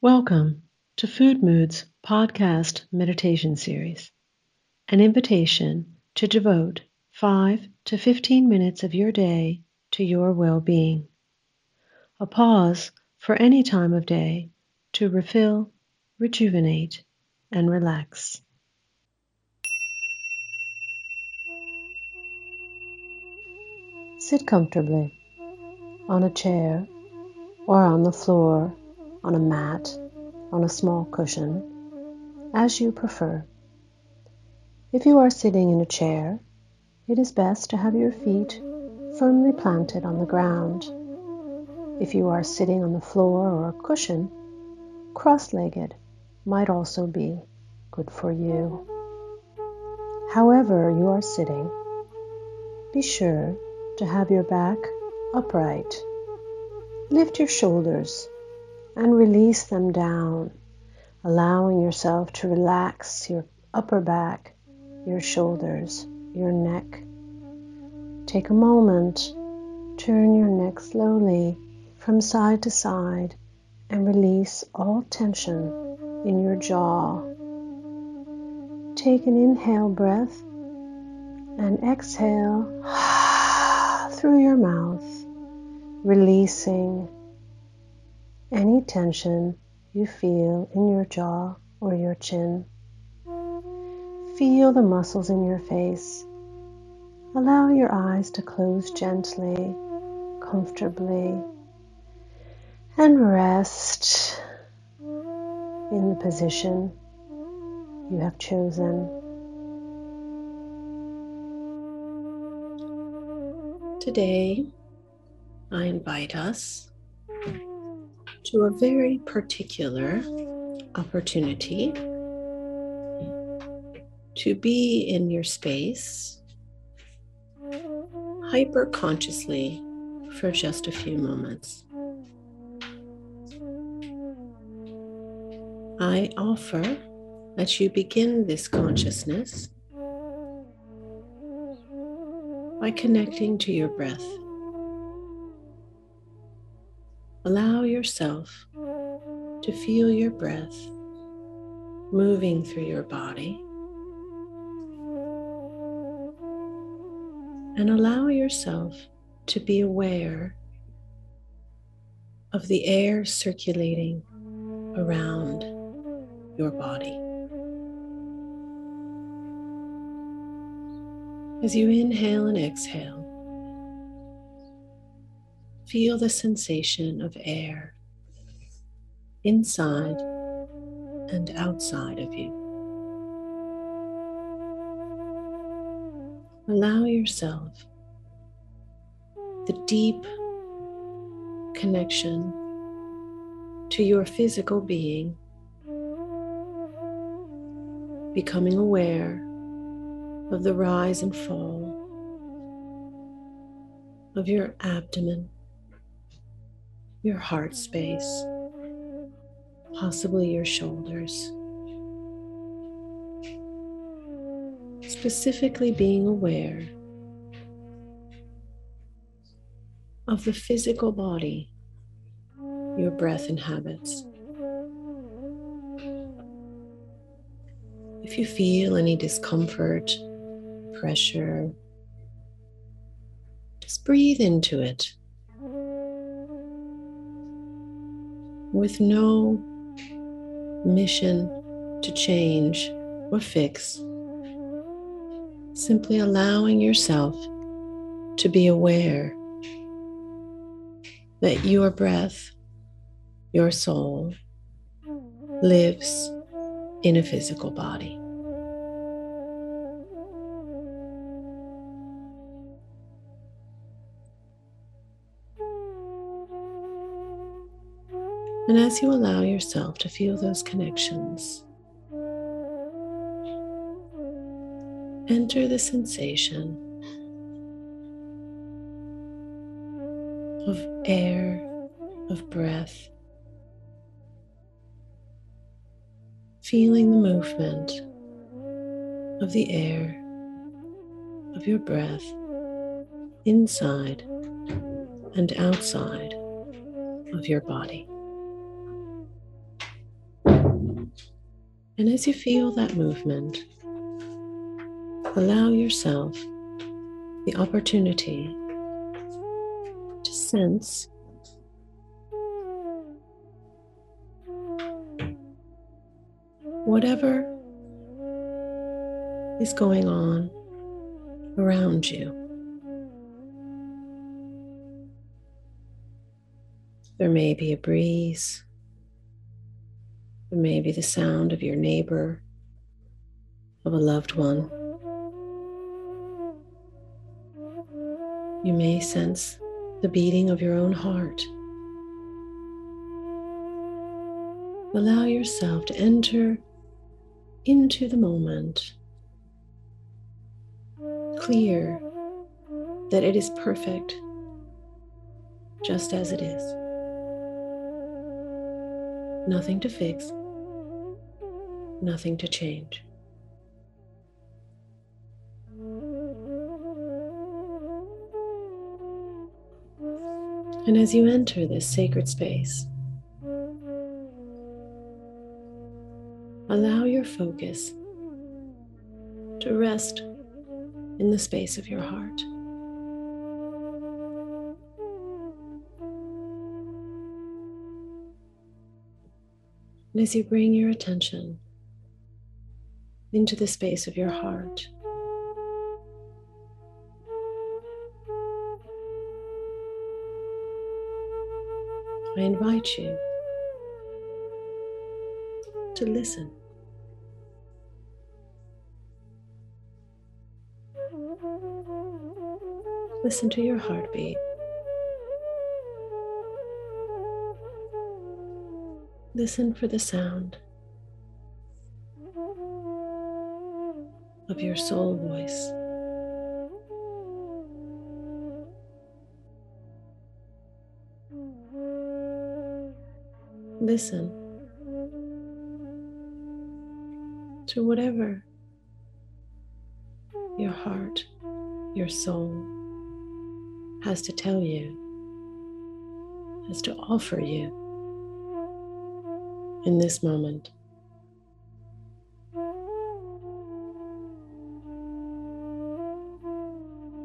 Welcome to FOODMood's podcast meditation series, an invitation to devote 5 to 15 minutes of your day to your well being. A pause for any time of day to refill, rejuvenate, and relax. Sit comfortably on a chair or on the floor, on a mat, on a small cushion, as you prefer. If you are sitting in a chair, it is best to have your feet firmly planted on the ground. If you are sitting on the floor or a cushion, cross legged might also be good for you. However, you are sitting, be sure to have your back upright. Lift your shoulders and release them down, allowing yourself to relax your upper back, your shoulders, your neck. Take a moment, turn your neck slowly from side to side and release all tension in your jaw. Take an inhale breath and exhale through your mouth, releasing any tension you feel in your jaw or your chin. Feel the muscles in your face. Allow your eyes to close gently, comfortably, and rest in the position you have chosen. Today, I invite us to a very particular opportunity to be in your space hyper consciously for just a few moments. I offer that you begin this consciousness by connecting to your breath. Allow yourself to feel your breath moving through your body. And allow yourself to be aware of the air circulating around your body. As you inhale and exhale, Feel the sensation of air inside and outside of you. Allow yourself the deep connection to your physical being, becoming aware of the rise and fall of your abdomen your heart space, possibly your shoulders. Specifically, being aware of the physical body your breath inhabits. If you feel any discomfort, pressure, just breathe into it with no mission to change or fix. Simply allowing yourself to be aware that your breath, your soul, lives in a physical body. And as you allow yourself to feel those connections, enter the sensation of air, of breath, feeling the movement of the air, of your breath inside and outside of your body. And as you feel that movement, allow yourself the opportunity to sense whatever is going on around you. There may be a breeze. There may be the sound of your neighbor, of a loved one. You may sense the beating of your own heart. Allow yourself to enter into the moment, clear that it is perfect just as it is. Nothing to fix, nothing to change. And as you enter this sacred space, allow your focus to rest in the space of your heart. And as you bring your attention into the space of your heart, I invite you to listen. Listen to your heartbeat. Listen for the sound of your soul voice. Listen to whatever your heart, your soul has to tell you, has to offer you in this moment.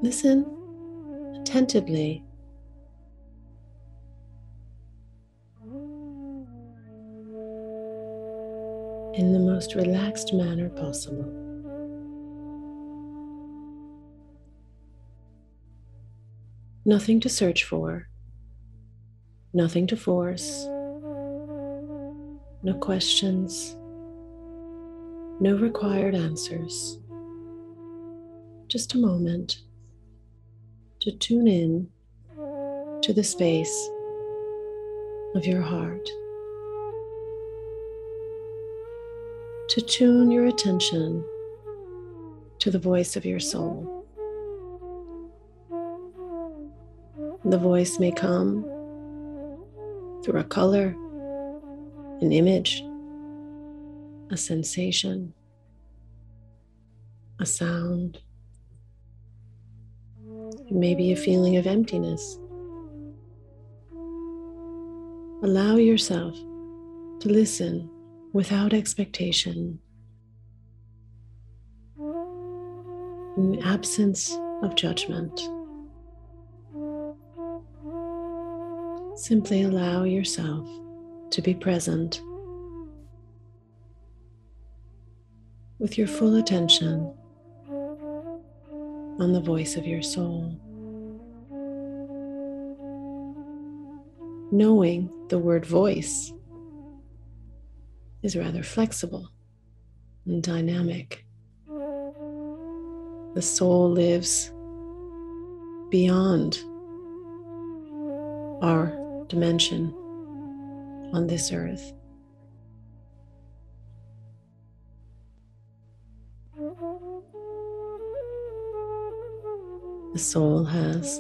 Listen attentively. In the most relaxed manner possible. Nothing to search for, nothing to force, no questions, no required answers. Just a moment to tune in to the space of your heart. To tune your attention to the voice of your soul. The voice may come through a color an image, a sensation, a sound. It may be a feeling of emptiness. Allow yourself to listen without expectation, in absence of judgment. Simply allow yourself to be present with your full attention on the voice of your soul. Knowing the word voice is rather flexible and dynamic. The soul lives beyond our dimension on this earth. The soul has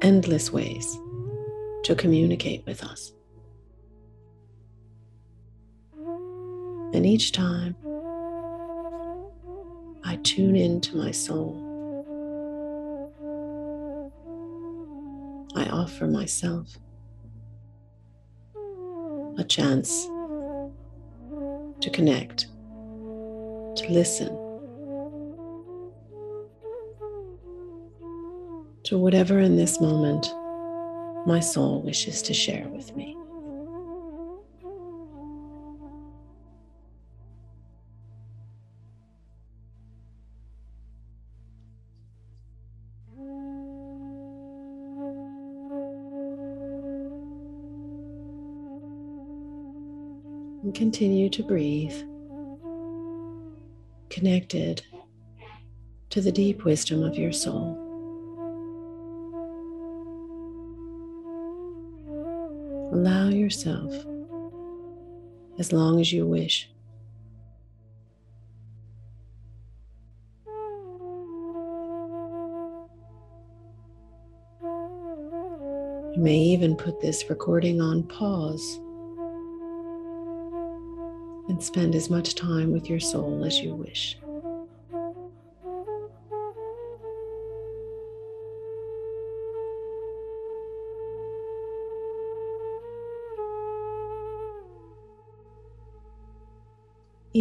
endless ways to communicate with us. And each time I tune into my soul, I offer myself a chance to connect, to listen to whatever in this moment my soul wishes to share with me. And continue to breathe, connected to the deep wisdom of your soul. Allow yourself, as long as you wish, You may even put this recording on pause and spend as much time with your soul as you wish.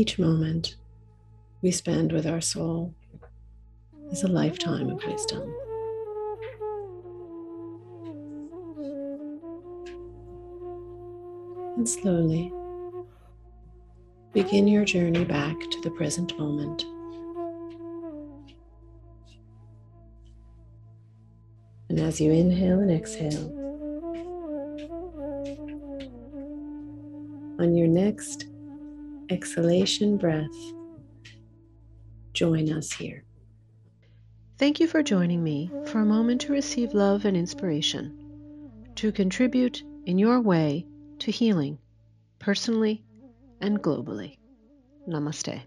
Each moment we spend with our soul is a lifetime of wisdom. And slowly begin your journey back to the present moment. And as you inhale and exhale, on your next exhalation breath, join us here. Thank you for joining me for a moment to receive love and inspiration, to contribute in your way to healing, personally and globally. Namaste.